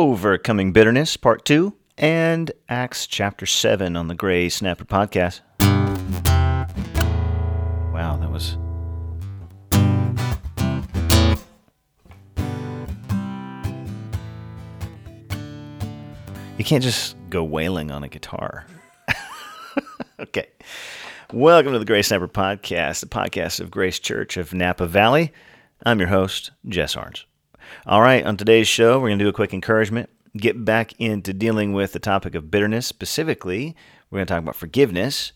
Overcoming Bitterness, Part 2, and Acts chapter 7 on the Gray Snapper podcast. Wow, that was. You can't just go wailing on a guitar. okay. Welcome to the Grace Snapper Podcast, the podcast of Grace Church of Napa Valley. I'm your host, Jess Arns. All right, on today's show, we're going to do a quick encouragement, get back into dealing with the topic of bitterness. Specifically, we're going to talk about forgiveness,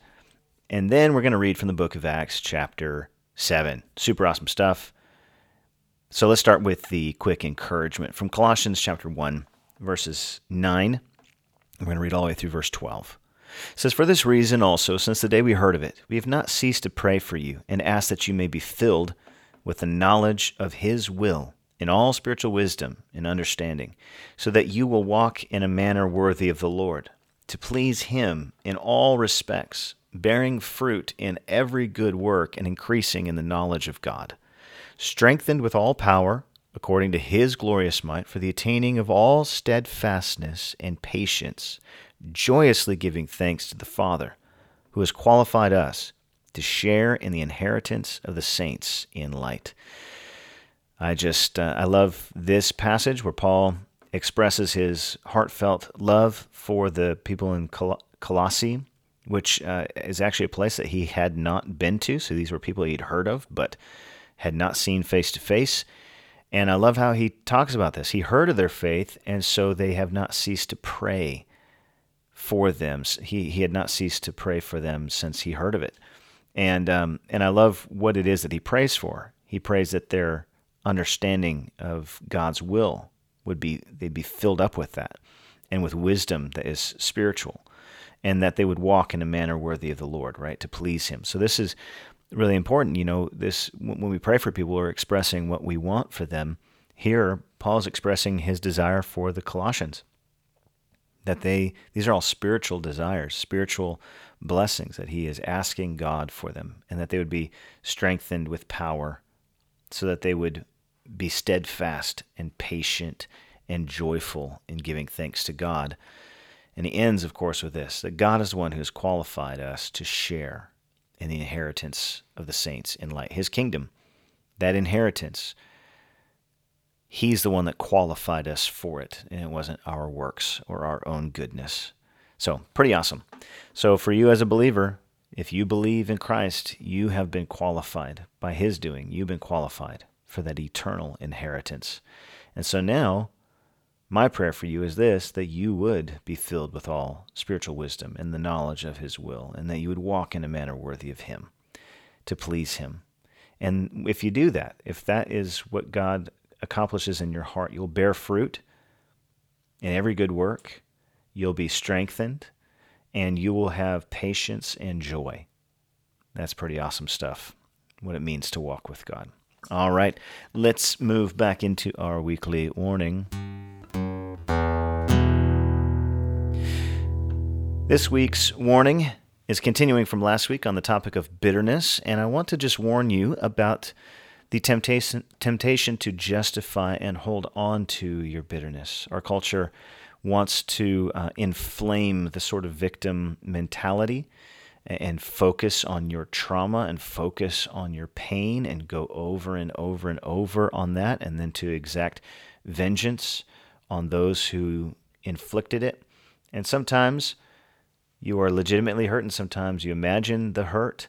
and then we're going to read from the book of Acts, chapter 7. Super awesome stuff. So let's start with the quick encouragement from Colossians chapter 1, verses 9. We're going to read all the way through verse 12. It says, For this reason also, since the day we heard of it, we have not ceased to pray for you and ask that you may be filled with the knowledge of His will in all spiritual wisdom and understanding, so that you will walk in a manner worthy of the Lord, to please Him in all respects, bearing fruit in every good work and increasing in the knowledge of God, strengthened with all power according to His glorious might for the attaining of all steadfastness and patience, joyously giving thanks to the Father, who has qualified us to share in the inheritance of the saints in light. I just, uh, I love this passage where Paul expresses his heartfelt love for the people in Col- Colossae, which uh, is actually a place that he had not been to. So these were people he'd heard of, but had not seen face to face. And I love how he talks about this. He heard of their faith, and so they have not ceased to pray for them. He, he had not ceased to pray for them since he heard of it. And, um, and I love what it is that he prays for. He prays that their understanding of God's will would be, they'd be filled up with that and with wisdom that is spiritual and that they would walk in a manner worthy of the Lord, right, to please Him. So this is really important. You know, this when we pray for people, we're expressing what we want for them. Here, Paul's expressing his desire for the Colossians. That they these are all spiritual desires, spiritual blessings that he is asking God for them, and that they would be strengthened with power, so that they would be steadfast and patient and joyful in giving thanks to God. And he ends, of course, with this that God is the one who has qualified us to share in the inheritance of the saints in light, his kingdom. That inheritance, he's the one that qualified us for it, and it wasn't our works or our own goodness. So, pretty awesome. So, for you as a believer, if you believe in Christ, you have been qualified by his doing. You've been qualified for that eternal inheritance. And so now, my prayer for you is this that you would be filled with all spiritual wisdom and the knowledge of His will, and that you would walk in a manner worthy of Him, to please Him. And if you do that, if that is what God accomplishes in your heart, you'll bear fruit in every good work, you'll be strengthened, and you will have patience and joy. That's pretty awesome stuff, what it means to walk with God. All right, let's move back into our weekly warning. This week's warning is continuing from last week on the topic of bitterness, and I want to just warn you about the temptation temptation to justify and hold on to your bitterness. Our culture wants to uh, inflame the sort of victim mentality and focus on your trauma and focus on your pain and go over and over and over on that and then to exact vengeance on those who inflicted it. And sometimes you are legitimately hurt, and sometimes you imagine the hurt.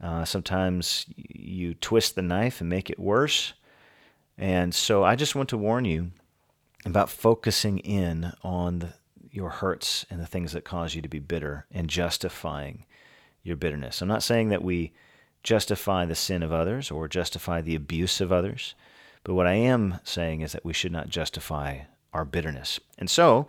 Uh, sometimes you twist the knife and make it worse. And so I just want to warn you about focusing in on the, your hurts and the things that cause you to be bitter and justifying your bitterness. I'm not saying that we justify the sin of others or justify the abuse of others, but what I am saying is that we should not justify our bitterness. And so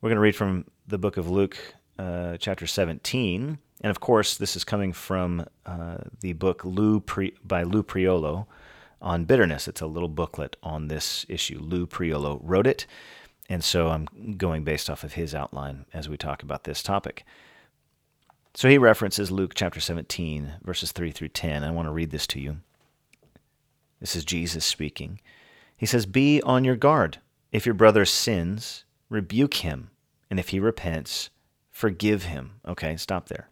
we're going to read from the book of Luke, uh, chapter 17. And of course, this is coming from uh, the book Lou Pri- by Lou Priolo on bitterness. It's a little booklet on this issue. Lou Priolo wrote it. And so I'm going based off of his outline as we talk about this topic. So he references Luke chapter 17, verses 3 through 10. I want to read this to you. This is Jesus speaking. He says, Be on your guard. If your brother sins, rebuke him. And if he repents, forgive him. Okay, stop there.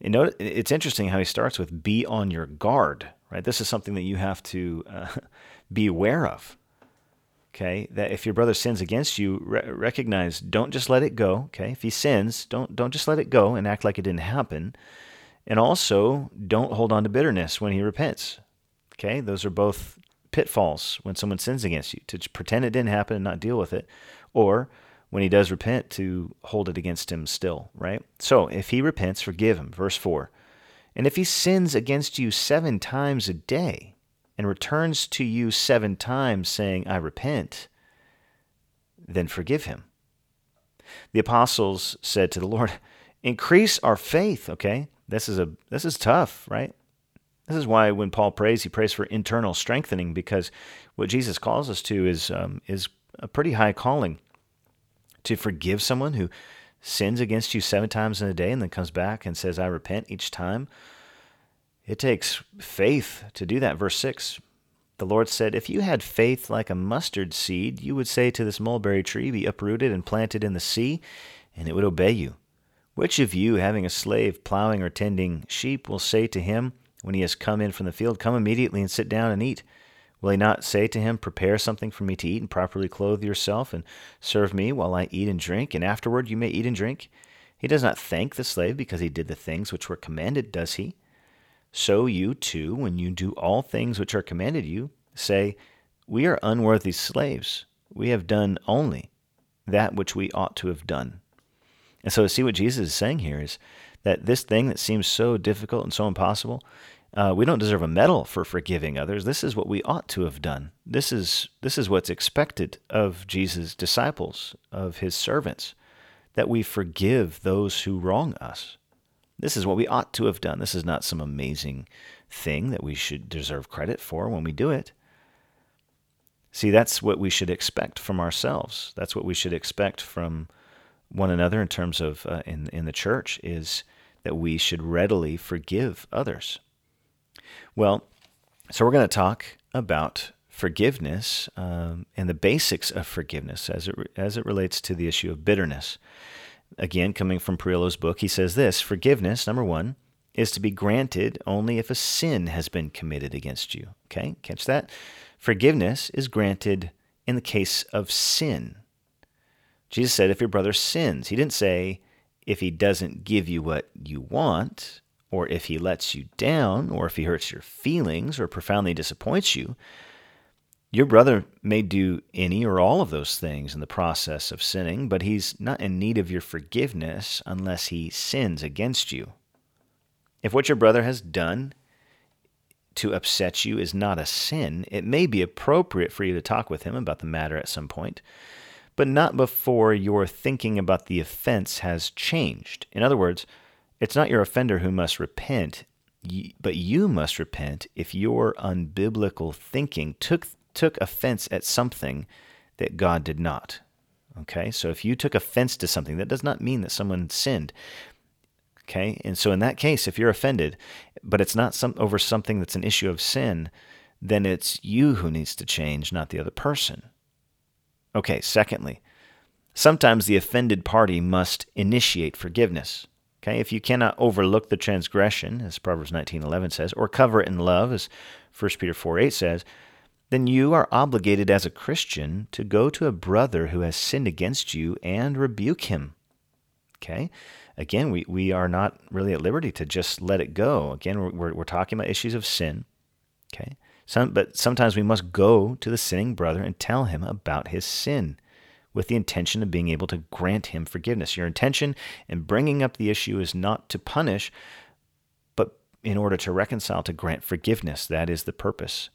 You know, it's interesting how he starts with be on your guard, right? This is something that you have to uh, be aware of. Okay, that if your brother sins against you, re- recognize, don't just let it go. Okay, if he sins, don't don't just let it go and act like it didn't happen. And also, don't hold on to bitterness when he repents. Okay, those are both pitfalls when someone sins against you to pretend it didn't happen and not deal with it, or when he does repent to hold it against him still, right? So if he repents, forgive him. Verse 4. And if he sins against you seven times a day and returns to you seven times saying, I repent, then forgive him. The apostles said to the Lord, Increase our faith, okay? This is a this is tough, right? This is why when Paul prays, he prays for internal strengthening because what Jesus calls us to is um, is a pretty high calling to forgive someone who sins against you seven times in a day and then comes back and says, I repent each time. It takes faith to do that. Verse 6 The Lord said, If you had faith like a mustard seed, you would say to this mulberry tree, Be uprooted and planted in the sea, and it would obey you. Which of you, having a slave plowing or tending sheep, will say to him, when he has come in from the field, Come immediately and sit down and eat? Will he not say to him, Prepare something for me to eat, and properly clothe yourself, and serve me while I eat and drink, and afterward you may eat and drink? He does not thank the slave because he did the things which were commanded, does he? So you too, when you do all things which are commanded you, say, We are unworthy slaves. We have done only that which we ought to have done. And so see what Jesus is saying here is that this thing that seems so difficult and so impossible, uh, we don't deserve a medal for forgiving others. This is what we ought to have done. This is this is what's expected of Jesus' disciples, of his servants, that we forgive those who wrong us. This is what we ought to have done. This is not some amazing thing that we should deserve credit for when we do it. See, that's what we should expect from ourselves. That's what we should expect from one another in terms of uh, in in the church is that we should readily forgive others. Well, so we're going to talk about forgiveness um, and the basics of forgiveness as it re- as it relates to the issue of bitterness. Again, coming from Priolo's book, he says this: forgiveness, number one, is to be granted only if a sin has been committed against you. Okay, catch that. Forgiveness is granted in the case of sin. Jesus said, if your brother sins, he didn't say, if he doesn't give you what you want, or if he lets you down, or if he hurts your feelings, or profoundly disappoints you. Your brother may do any or all of those things in the process of sinning, but he's not in need of your forgiveness unless he sins against you. If what your brother has done to upset you is not a sin, it may be appropriate for you to talk with him about the matter at some point but not before your thinking about the offense has changed. In other words, it's not your offender who must repent, but you must repent if your unbiblical thinking took took offense at something that God did not. Okay? So if you took offense to something, that does not mean that someone sinned. Okay? And so in that case, if you're offended, but it's not some over something that's an issue of sin, then it's you who needs to change, not the other person. Okay, secondly, sometimes the offended party must initiate forgiveness. Okay, if you cannot overlook the transgression, as Proverbs 19:11 says, or cover it in love, as 1 Peter 4:8 says, then you are obligated as a Christian to go to a brother who has sinned against you and rebuke him. Okay? Again, we, we are not really at liberty to just let it go. Again, we're, we're, talking about issues of sin. Okay? Some, but sometimes we must go to the sinning brother and tell him about his sin with the intention of being able to grant him forgiveness. Your intention in bringing up the issue is not to punish, but in order to reconcile, to grant forgiveness. That is the purpose.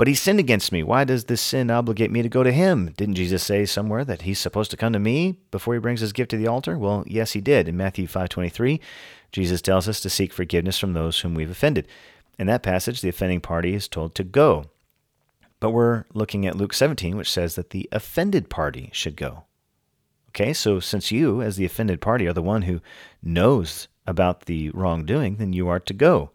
But he sinned against me. Why does this sin obligate me to go to him? Didn't Jesus say somewhere that he's supposed to come to me before he brings his gift to the altar? Well, yes, he did. In Matthew 5:23, Jesus tells us to seek forgiveness from those whom we've offended. In that passage, the offending party is told to go. But we're looking at Luke 17, which says that the offended party should go. Okay, so since you, as the offended party, are the one who knows about the wrongdoing, then you are to go.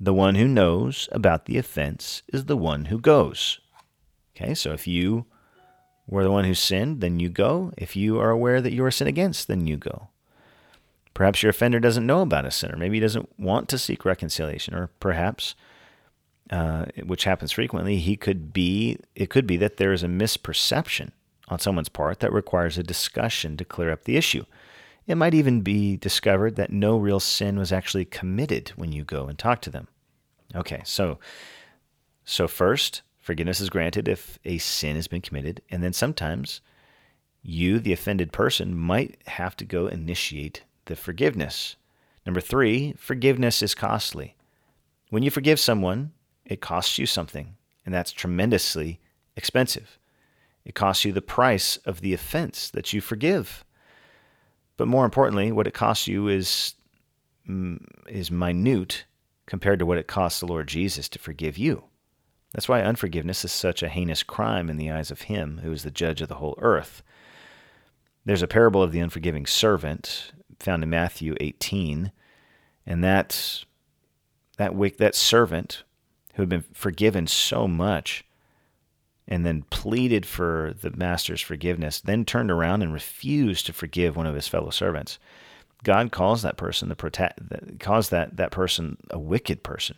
The one who knows about the offense is the one who goes. Okay, so if you were the one who sinned, then you go. If you are aware that you are sin against, then you go. Perhaps your offender doesn't know about a sinner. Maybe he doesn't want to seek reconciliation, or perhaps, uh, which happens frequently, he could be. It could be that there is a misperception on someone's part that requires a discussion to clear up the issue. It might even be discovered that no real sin was actually committed when you go and talk to them. Okay, so so first, forgiveness is granted if a sin has been committed, and then sometimes you, the offended person, might have to go initiate the forgiveness. Number 3, forgiveness is costly. When you forgive someone, it costs you something, and that's tremendously expensive. It costs you the price of the offense that you forgive. But more importantly, what it costs you is mm, is minute compared to what it costs the Lord Jesus to forgive you. That's why unforgiveness is such a heinous crime in the eyes of him who is the judge of the whole earth. There's a parable of the unforgiving servant found in Matthew 18, and that that that servant who had been forgiven so much and then pleaded for the master's forgiveness, then turned around and refused to forgive one of his fellow servants. God calls that person the prota- calls that, that person a wicked person.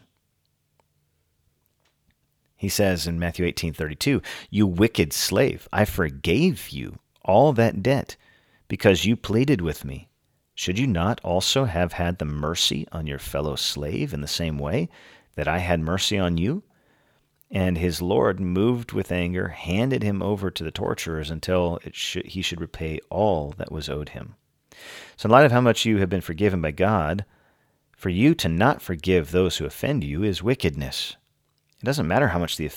He says in Matthew 18:32, "You wicked slave, I forgave you all that debt because you pleaded with me. Should you not also have had the mercy on your fellow slave in the same way that I had mercy on you?" And his Lord, moved with anger, handed him over to the torturers until he should repay all that was owed him. So, in light of how much you have been forgiven by God, for you to not forgive those who offend you is wickedness. It doesn't matter how much the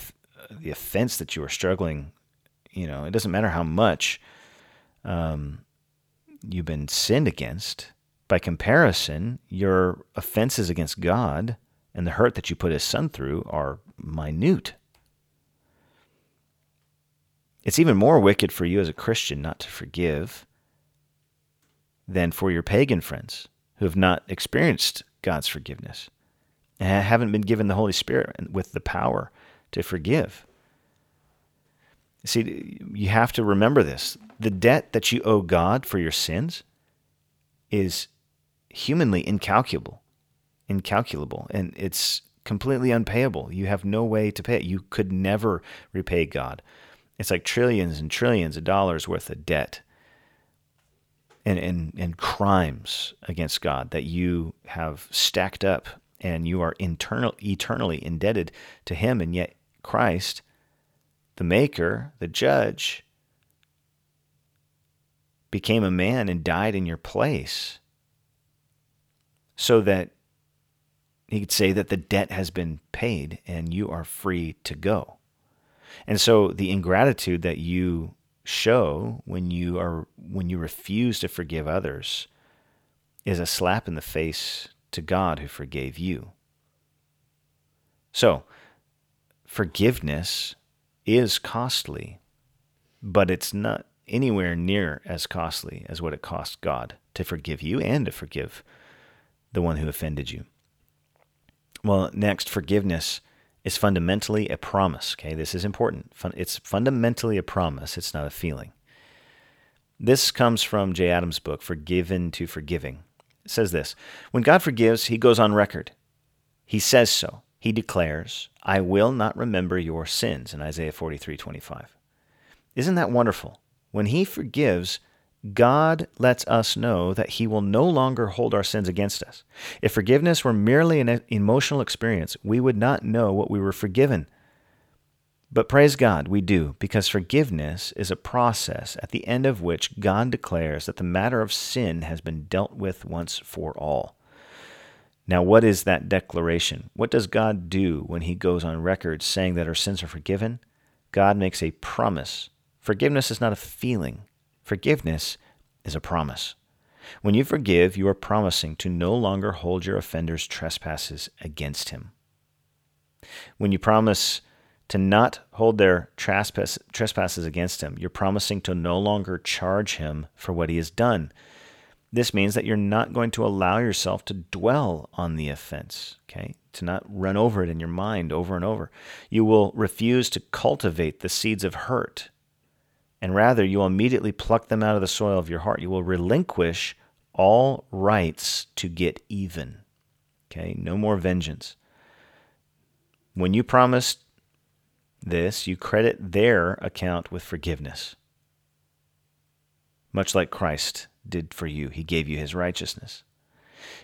the offense that you are struggling, you know, it doesn't matter how much um, you've been sinned against. By comparison, your offenses against God and the hurt that you put his son through are minute. It's even more wicked for you as a Christian not to forgive than for your pagan friends who have not experienced God's forgiveness and haven't been given the Holy Spirit with the power to forgive. See, you have to remember this. The debt that you owe God for your sins is humanly incalculable incalculable and it's completely unpayable. You have no way to pay it. You could never repay God. It's like trillions and trillions of dollars worth of debt and, and, and crimes against God that you have stacked up and you are internal, eternally indebted to Him. And yet, Christ, the Maker, the Judge, became a man and died in your place so that he could say that the debt has been paid and you are free to go. And so the ingratitude that you show when you are when you refuse to forgive others is a slap in the face to God who forgave you. So, forgiveness is costly, but it's not anywhere near as costly as what it costs God to forgive you and to forgive the one who offended you. Well, next, forgiveness is fundamentally a promise. Okay, this is important. It's fundamentally a promise, it's not a feeling. This comes from Jay Adams' book, Forgiven to Forgiving. It says this When God forgives, he goes on record. He says so. He declares, I will not remember your sins in Isaiah 43 25. Isn't that wonderful? When he forgives, God lets us know that He will no longer hold our sins against us. If forgiveness were merely an emotional experience, we would not know what we were forgiven. But praise God, we do, because forgiveness is a process at the end of which God declares that the matter of sin has been dealt with once for all. Now, what is that declaration? What does God do when He goes on record saying that our sins are forgiven? God makes a promise. Forgiveness is not a feeling, Forgiveness is a promise. When you forgive, you are promising to no longer hold your offender's trespasses against him. When you promise to not hold their trespass, trespasses against him, you're promising to no longer charge him for what he has done. This means that you're not going to allow yourself to dwell on the offense, okay? To not run over it in your mind over and over. You will refuse to cultivate the seeds of hurt and rather you will immediately pluck them out of the soil of your heart. You will relinquish all rights to get even. Okay, no more vengeance. When you promise this, you credit their account with forgiveness. Much like Christ did for you, he gave you his righteousness.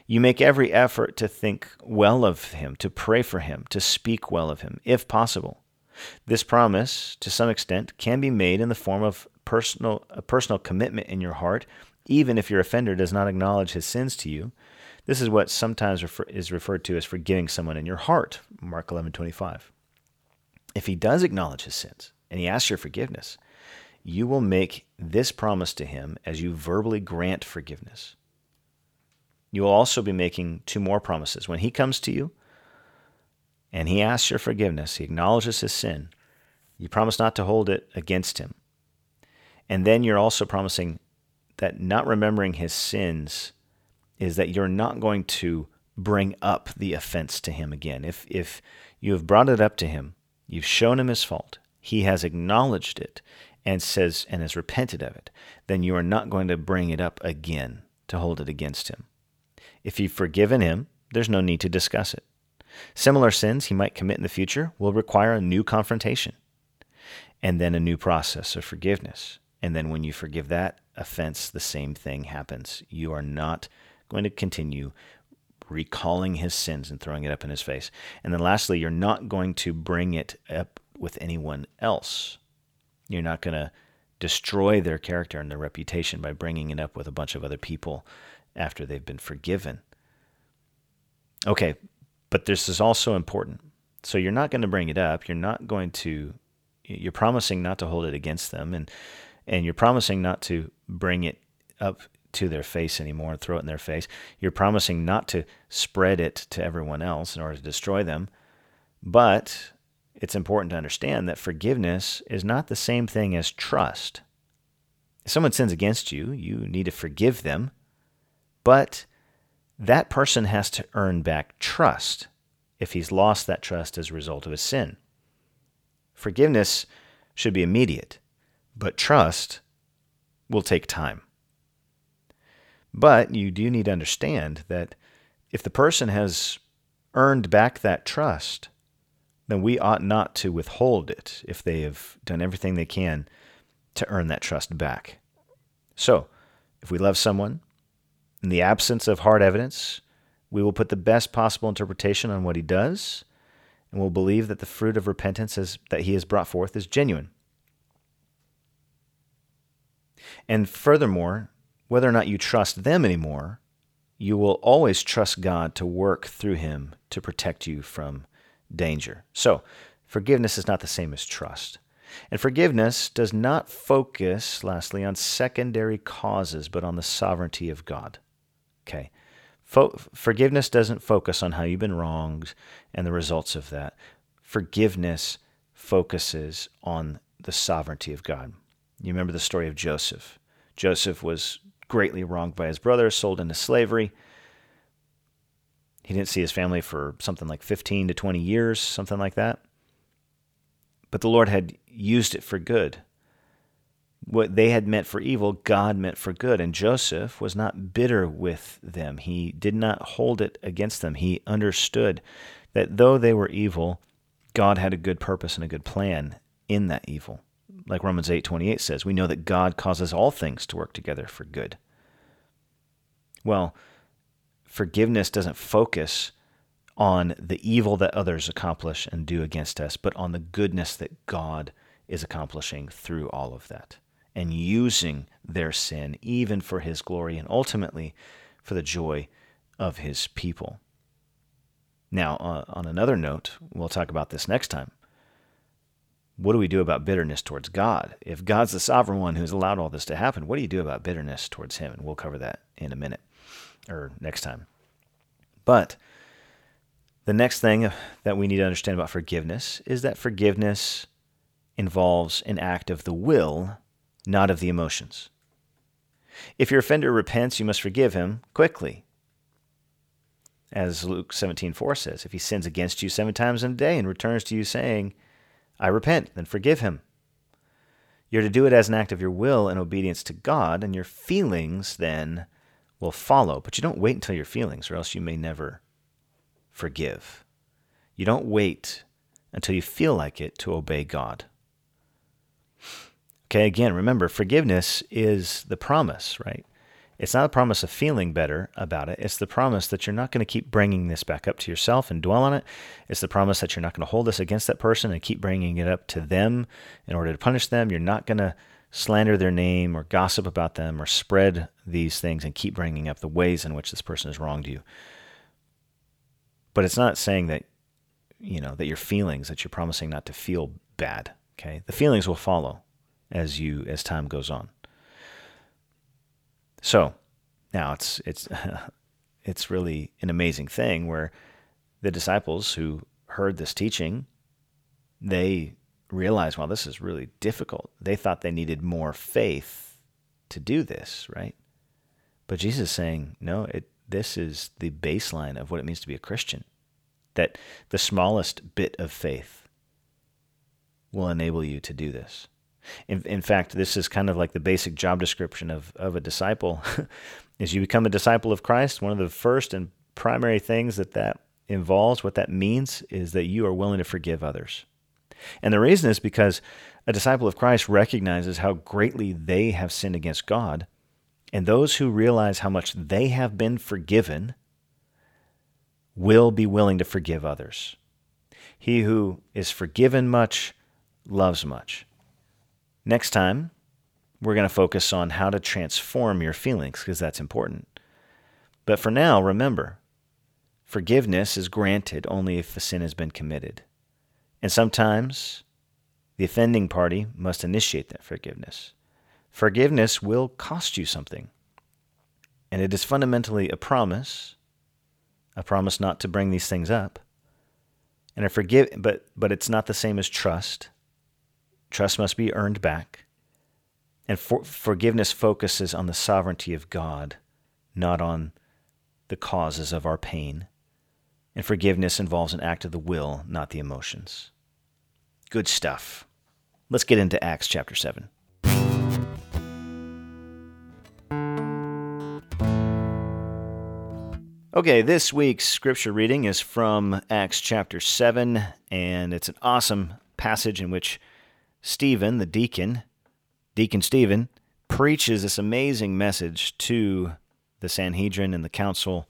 You make every effort to think well of him, to pray for him, to speak well of him, if possible. This promise, to some extent, can be made in the form of personal, a personal commitment in your heart, even if your offender does not acknowledge his sins to you. This is what sometimes refer, is referred to as forgiving someone in your heart, Mark 11:25. If he does acknowledge his sins and he asks your forgiveness, you will make this promise to him as you verbally grant forgiveness. You will also be making two more promises. When he comes to you and he asks your forgiveness, he acknowledges his sin, you promise not to hold it against him. And then you're also promising that not remembering his sins is that you're not going to bring up the offense to him again. If if you have brought it up to him, you've shown him his fault, he has acknowledged it and says and has repented of it, then you are not going to bring it up again to hold it against him. If you've forgiven him, there's no need to discuss it. Similar sins he might commit in the future will require a new confrontation and then a new process of forgiveness. And then when you forgive that offense, the same thing happens. You are not going to continue recalling his sins and throwing it up in his face. And then lastly, you're not going to bring it up with anyone else. You're not going to destroy their character and their reputation by bringing it up with a bunch of other people after they've been forgiven. Okay, but this is also important. So you're not going to bring it up. You're not going to you're promising not to hold it against them and and you're promising not to bring it up to their face anymore and throw it in their face. You're promising not to spread it to everyone else in order to destroy them. But it's important to understand that forgiveness is not the same thing as trust. If someone sins against you, you need to forgive them, but that person has to earn back trust if he's lost that trust as a result of a sin. Forgiveness should be immediate, but trust will take time. But you do need to understand that if the person has earned back that trust, then we ought not to withhold it if they have done everything they can to earn that trust back. So, if we love someone, in the absence of hard evidence, we will put the best possible interpretation on what he does, and will believe that the fruit of repentance is, that he has brought forth is genuine. And furthermore, whether or not you trust them anymore, you will always trust God to work through him to protect you from danger. So, forgiveness is not the same as trust. And forgiveness does not focus, lastly, on secondary causes, but on the sovereignty of God. Okay. Fo- forgiveness doesn't focus on how you've been wronged and the results of that. Forgiveness focuses on the sovereignty of God. You remember the story of Joseph. Joseph was greatly wronged by his brother, sold into slavery. He didn't see his family for something like 15 to 20 years, something like that. But the Lord had used it for good. What they had meant for evil, God meant for good. And Joseph was not bitter with them. He did not hold it against them. He understood that though they were evil, God had a good purpose and a good plan in that evil like Romans 8:28 says, we know that God causes all things to work together for good. Well, forgiveness doesn't focus on the evil that others accomplish and do against us, but on the goodness that God is accomplishing through all of that and using their sin even for his glory and ultimately for the joy of his people. Now, uh, on another note, we'll talk about this next time what do we do about bitterness towards God? If God's the sovereign one who's allowed all this to happen, what do you do about bitterness towards Him? And we'll cover that in a minute or next time. But the next thing that we need to understand about forgiveness is that forgiveness involves an act of the will, not of the emotions. If your offender repents, you must forgive him quickly. As Luke 17:4 says, if he sins against you 7 times in a day and returns to you saying, I repent, then forgive him. You're to do it as an act of your will and obedience to God, and your feelings then will follow. But you don't wait until your feelings, or else you may never forgive. You don't wait until you feel like it to obey God. Okay, again, remember, forgiveness is the promise, right? It's not a promise of feeling better about it. It's the promise that you're not going to keep bringing this back up to yourself and dwell on it. It's the promise that you're not going to hold this against that person and keep bringing it up to them in order to punish them. You're not going to slander their name or gossip about them or spread these things and keep bringing up the ways in which this person has wronged you. But it's not saying that you know that your feelings that you're promising not to feel bad, okay? The feelings will follow as you as time goes on. So now it's it's it's really an amazing thing where the disciples who heard this teaching, they realized, well, this is really difficult. They thought they needed more faith to do this, right? But Jesus is saying, no, it this is the baseline of what it means to be a Christian. That the smallest bit of faith will enable you to do this. In, in fact, this is kind of like the basic job description of, of a disciple. As you become a disciple of Christ, one of the first and primary things that that involves, what that means, is that you are willing to forgive others. And the reason is because a disciple of Christ recognizes how greatly they have sinned against God, and those who realize how much they have been forgiven will be willing to forgive others. He who is forgiven much loves much. Next time, we're going to focus on how to transform your feelings because that's important. But for now, remember forgiveness is granted only if a sin has been committed. And sometimes the offending party must initiate that forgiveness. Forgiveness will cost you something. And it is fundamentally a promise, a promise not to bring these things up. And a forgive but but it's not the same as trust. Trust must be earned back. And for, forgiveness focuses on the sovereignty of God, not on the causes of our pain. And forgiveness involves an act of the will, not the emotions. Good stuff. Let's get into Acts chapter 7. Okay, this week's scripture reading is from Acts chapter 7, and it's an awesome passage in which Stephen, the deacon, Deacon Stephen, preaches this amazing message to the Sanhedrin and the council.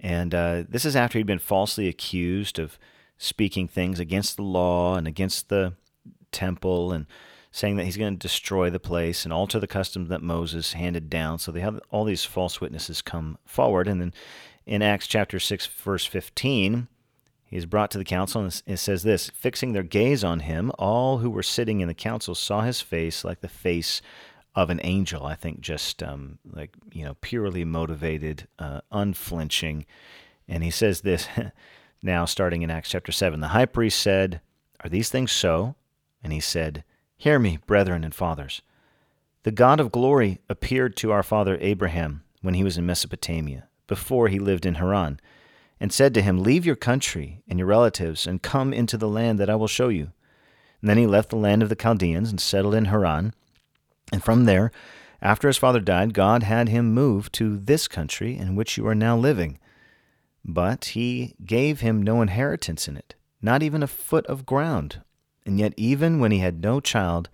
And uh, this is after he'd been falsely accused of speaking things against the law and against the temple and saying that he's going to destroy the place and alter the customs that Moses handed down. So they have all these false witnesses come forward. And then in Acts chapter 6, verse 15, he is brought to the council, and it says this Fixing their gaze on him, all who were sitting in the council saw his face like the face of an angel. I think just um, like, you know, purely motivated, uh, unflinching. And he says this now, starting in Acts chapter 7. The high priest said, Are these things so? And he said, Hear me, brethren and fathers. The God of glory appeared to our father Abraham when he was in Mesopotamia, before he lived in Haran and said to him, Leave your country and your relatives and come into the land that I will show you. And then he left the land of the Chaldeans and settled in Haran. And from there, after his father died, God had him move to this country in which you are now living. But he gave him no inheritance in it, not even a foot of ground. And yet, even when he had no child,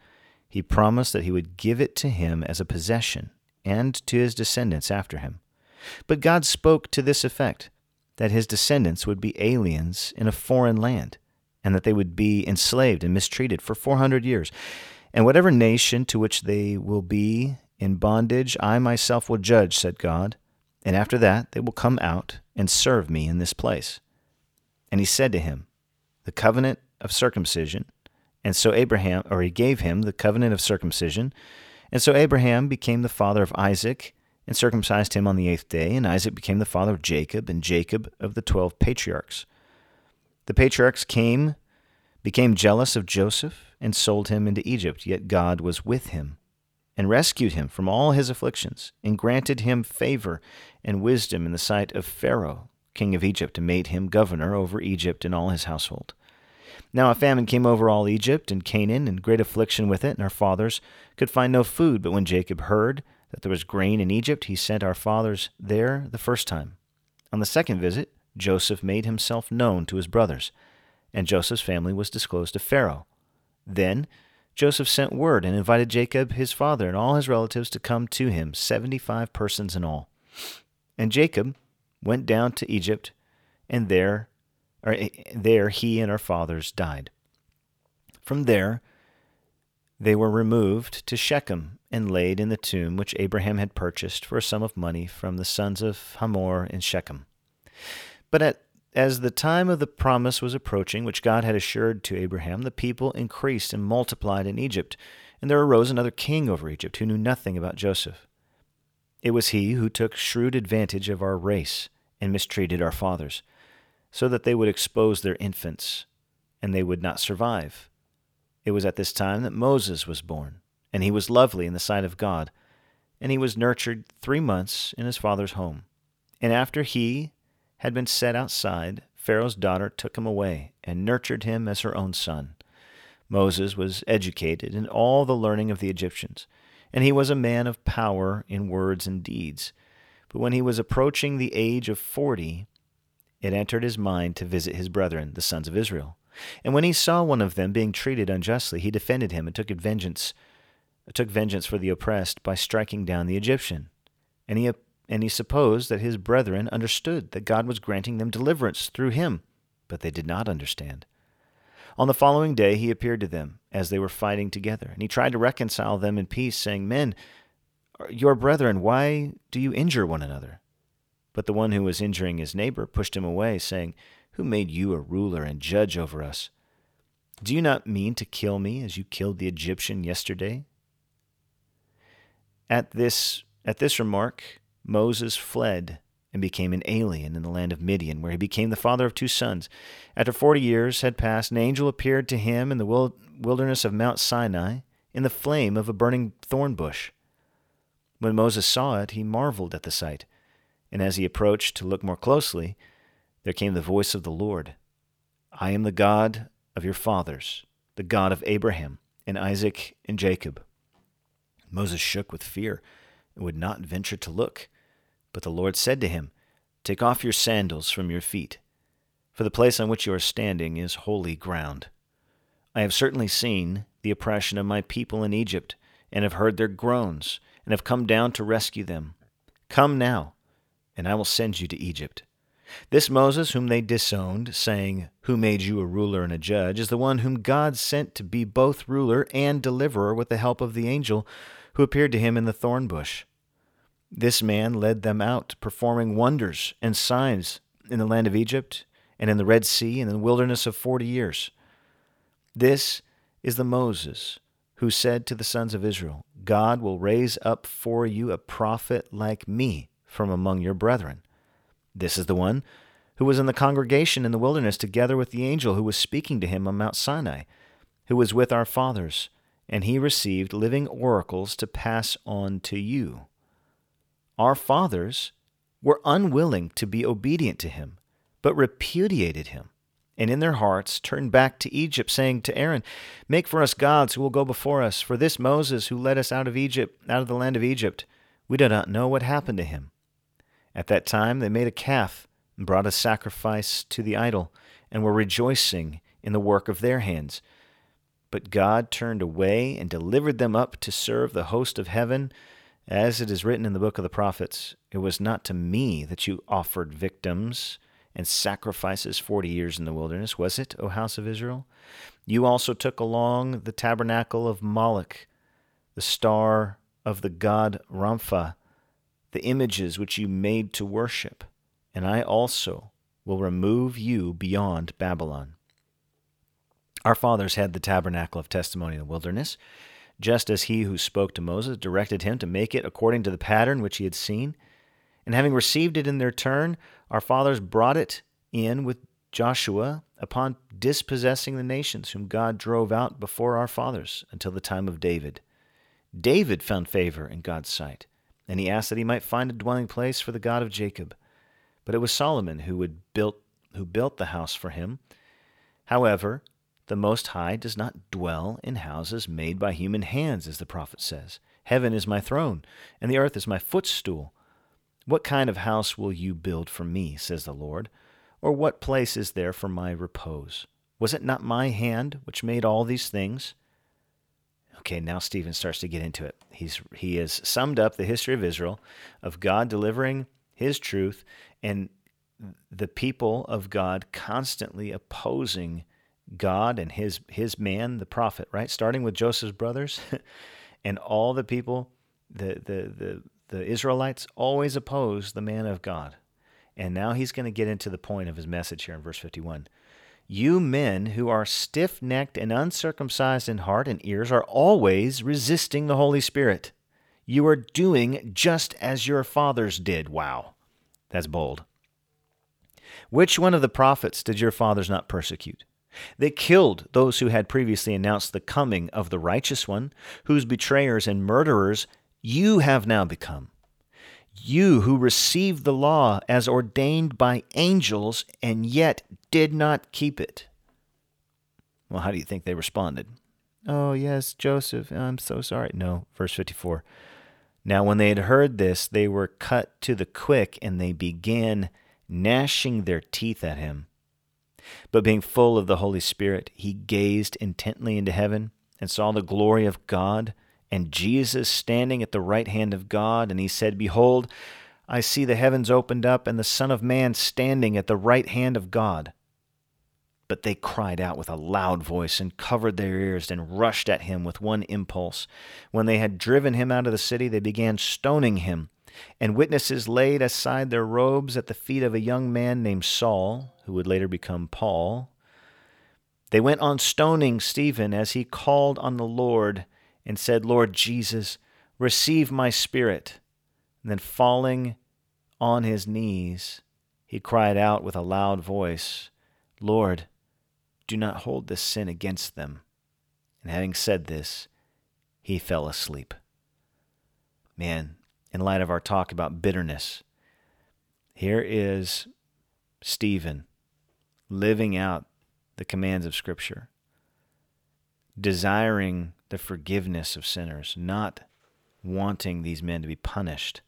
he promised that he would give it to him as a possession and to his descendants after him. But God spoke to this effect that his descendants would be aliens in a foreign land, and that they would be enslaved and mistreated for 400 years. And whatever nation to which they will be in bondage, I myself will judge, said God. And after that, they will come out and serve me in this place. And he said to him, The covenant of circumcision. And so Abraham, or he gave him the covenant of circumcision. And so Abraham became the father of Isaac and circumcised him on the eighth day, and Isaac became the father of Jacob, and Jacob of the twelve patriarchs. The patriarchs came, became jealous of Joseph, and sold him into Egypt, yet God was with him, and rescued him from all his afflictions, and granted him favor and wisdom in the sight of Pharaoh, king of Egypt, and made him governor over Egypt and all his household. Now a famine came over all Egypt and Canaan, and great affliction with it, and our fathers could find no food. But when Jacob heard that there was grain in Egypt, he sent our fathers there the first time. On the second visit, Joseph made himself known to his brothers, and Joseph's family was disclosed to Pharaoh. Then Joseph sent word and invited Jacob, his father, and all his relatives to come to him, seventy five persons in all. And Jacob went down to Egypt, and there, or, eh, there he and our fathers died. From there, they were removed to Shechem and laid in the tomb which Abraham had purchased for a sum of money from the sons of Hamor in Shechem. But at, as the time of the promise was approaching, which God had assured to Abraham, the people increased and multiplied in Egypt, and there arose another king over Egypt who knew nothing about Joseph. It was he who took shrewd advantage of our race and mistreated our fathers, so that they would expose their infants, and they would not survive. It was at this time that Moses was born, and he was lovely in the sight of God, and he was nurtured three months in his father's home. And after he had been set outside, Pharaoh's daughter took him away and nurtured him as her own son. Moses was educated in all the learning of the Egyptians, and he was a man of power in words and deeds. But when he was approaching the age of forty, it entered his mind to visit his brethren, the sons of Israel. And when he saw one of them being treated unjustly, he defended him and took vengeance, took vengeance for the oppressed by striking down the Egyptian. And he and he supposed that his brethren understood that God was granting them deliverance through him, but they did not understand. On the following day he appeared to them as they were fighting together, and he tried to reconcile them in peace, saying, Men, your brethren, why do you injure one another? But the one who was injuring his neighbor pushed him away, saying, Who made you a ruler and judge over us? Do you not mean to kill me as you killed the Egyptian yesterday? At this, at this remark, Moses fled and became an alien in the land of Midian, where he became the father of two sons. After forty years had passed, an angel appeared to him in the wilderness of Mount Sinai in the flame of a burning thorn bush. When Moses saw it, he marveled at the sight, and as he approached to look more closely, there came the voice of the Lord I am the God of your fathers, the God of Abraham and Isaac and Jacob. Moses shook with fear and would not venture to look. But the Lord said to him, Take off your sandals from your feet, for the place on which you are standing is holy ground. I have certainly seen the oppression of my people in Egypt, and have heard their groans, and have come down to rescue them. Come now, and I will send you to Egypt. This Moses, whom they disowned, saying, Who made you a ruler and a judge, is the one whom God sent to be both ruler and deliverer with the help of the angel who appeared to him in the thorn bush. This man led them out, performing wonders and signs in the land of Egypt and in the Red Sea and in the wilderness of forty years. This is the Moses who said to the sons of Israel, God will raise up for you a prophet like me from among your brethren. This is the one who was in the congregation in the wilderness together with the angel who was speaking to him on Mount Sinai, who was with our fathers, and he received living oracles to pass on to you our fathers were unwilling to be obedient to him, but repudiated him, and in their hearts turned back to Egypt, saying to Aaron, Make for us gods who will go before us. For this Moses who led us out of Egypt, out of the land of Egypt, we do not know what happened to him. At that time they made a calf and brought a sacrifice to the idol, and were rejoicing in the work of their hands. But God turned away and delivered them up to serve the host of heaven as it is written in the book of the prophets, it was not to me that you offered victims and sacrifices forty years in the wilderness, was it, O house of Israel? You also took along the tabernacle of Moloch, the star of the god Rompha, the images which you made to worship, and I also will remove you beyond Babylon. Our fathers had the tabernacle of testimony in the wilderness just as he who spoke to Moses directed him to make it according to the pattern which he had seen. And having received it in their turn, our fathers brought it in with Joshua upon dispossessing the nations whom God drove out before our fathers until the time of David. David found favor in God's sight, and he asked that he might find a dwelling place for the God of Jacob. But it was Solomon who, would built, who built the house for him. However, The Most High does not dwell in houses made by human hands, as the prophet says. Heaven is my throne, and the earth is my footstool. What kind of house will you build for me, says the Lord? Or what place is there for my repose? Was it not my hand which made all these things? Okay, now Stephen starts to get into it. He's he has summed up the history of Israel, of God delivering his truth, and the people of God constantly opposing God and his his man, the prophet, right? Starting with Joseph's brothers, and all the people, the the the the Israelites always oppose the man of God. And now he's going to get into the point of his message here in verse 51. You men who are stiff necked and uncircumcised in heart and ears are always resisting the Holy Spirit. You are doing just as your fathers did. Wow. That's bold. Which one of the prophets did your fathers not persecute? They killed those who had previously announced the coming of the righteous one, whose betrayers and murderers you have now become. You who received the law as ordained by angels and yet did not keep it. Well, how do you think they responded? Oh, yes, Joseph, I'm so sorry. No, verse 54. Now, when they had heard this, they were cut to the quick, and they began gnashing their teeth at him. But being full of the Holy Spirit, he gazed intently into heaven and saw the glory of God and Jesus standing at the right hand of God. And he said, Behold, I see the heavens opened up and the Son of Man standing at the right hand of God. But they cried out with a loud voice and covered their ears and rushed at him with one impulse. When they had driven him out of the city, they began stoning him. And witnesses laid aside their robes at the feet of a young man named Saul, who would later become Paul. They went on stoning Stephen as he called on the Lord and said, Lord Jesus, receive my spirit. And then falling on his knees, he cried out with a loud voice, Lord, do not hold this sin against them. And having said this, he fell asleep. Man, in light of our talk about bitterness, here is Stephen living out the commands of Scripture, desiring the forgiveness of sinners, not wanting these men to be punished,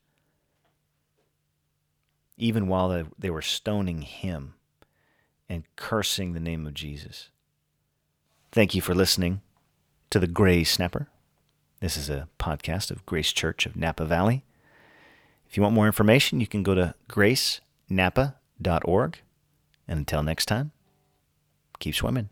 even while they were stoning him and cursing the name of Jesus. Thank you for listening to the Gray Snapper. This is a podcast of Grace Church of Napa Valley. If you want more information, you can go to gracenapa.org. And until next time, keep swimming.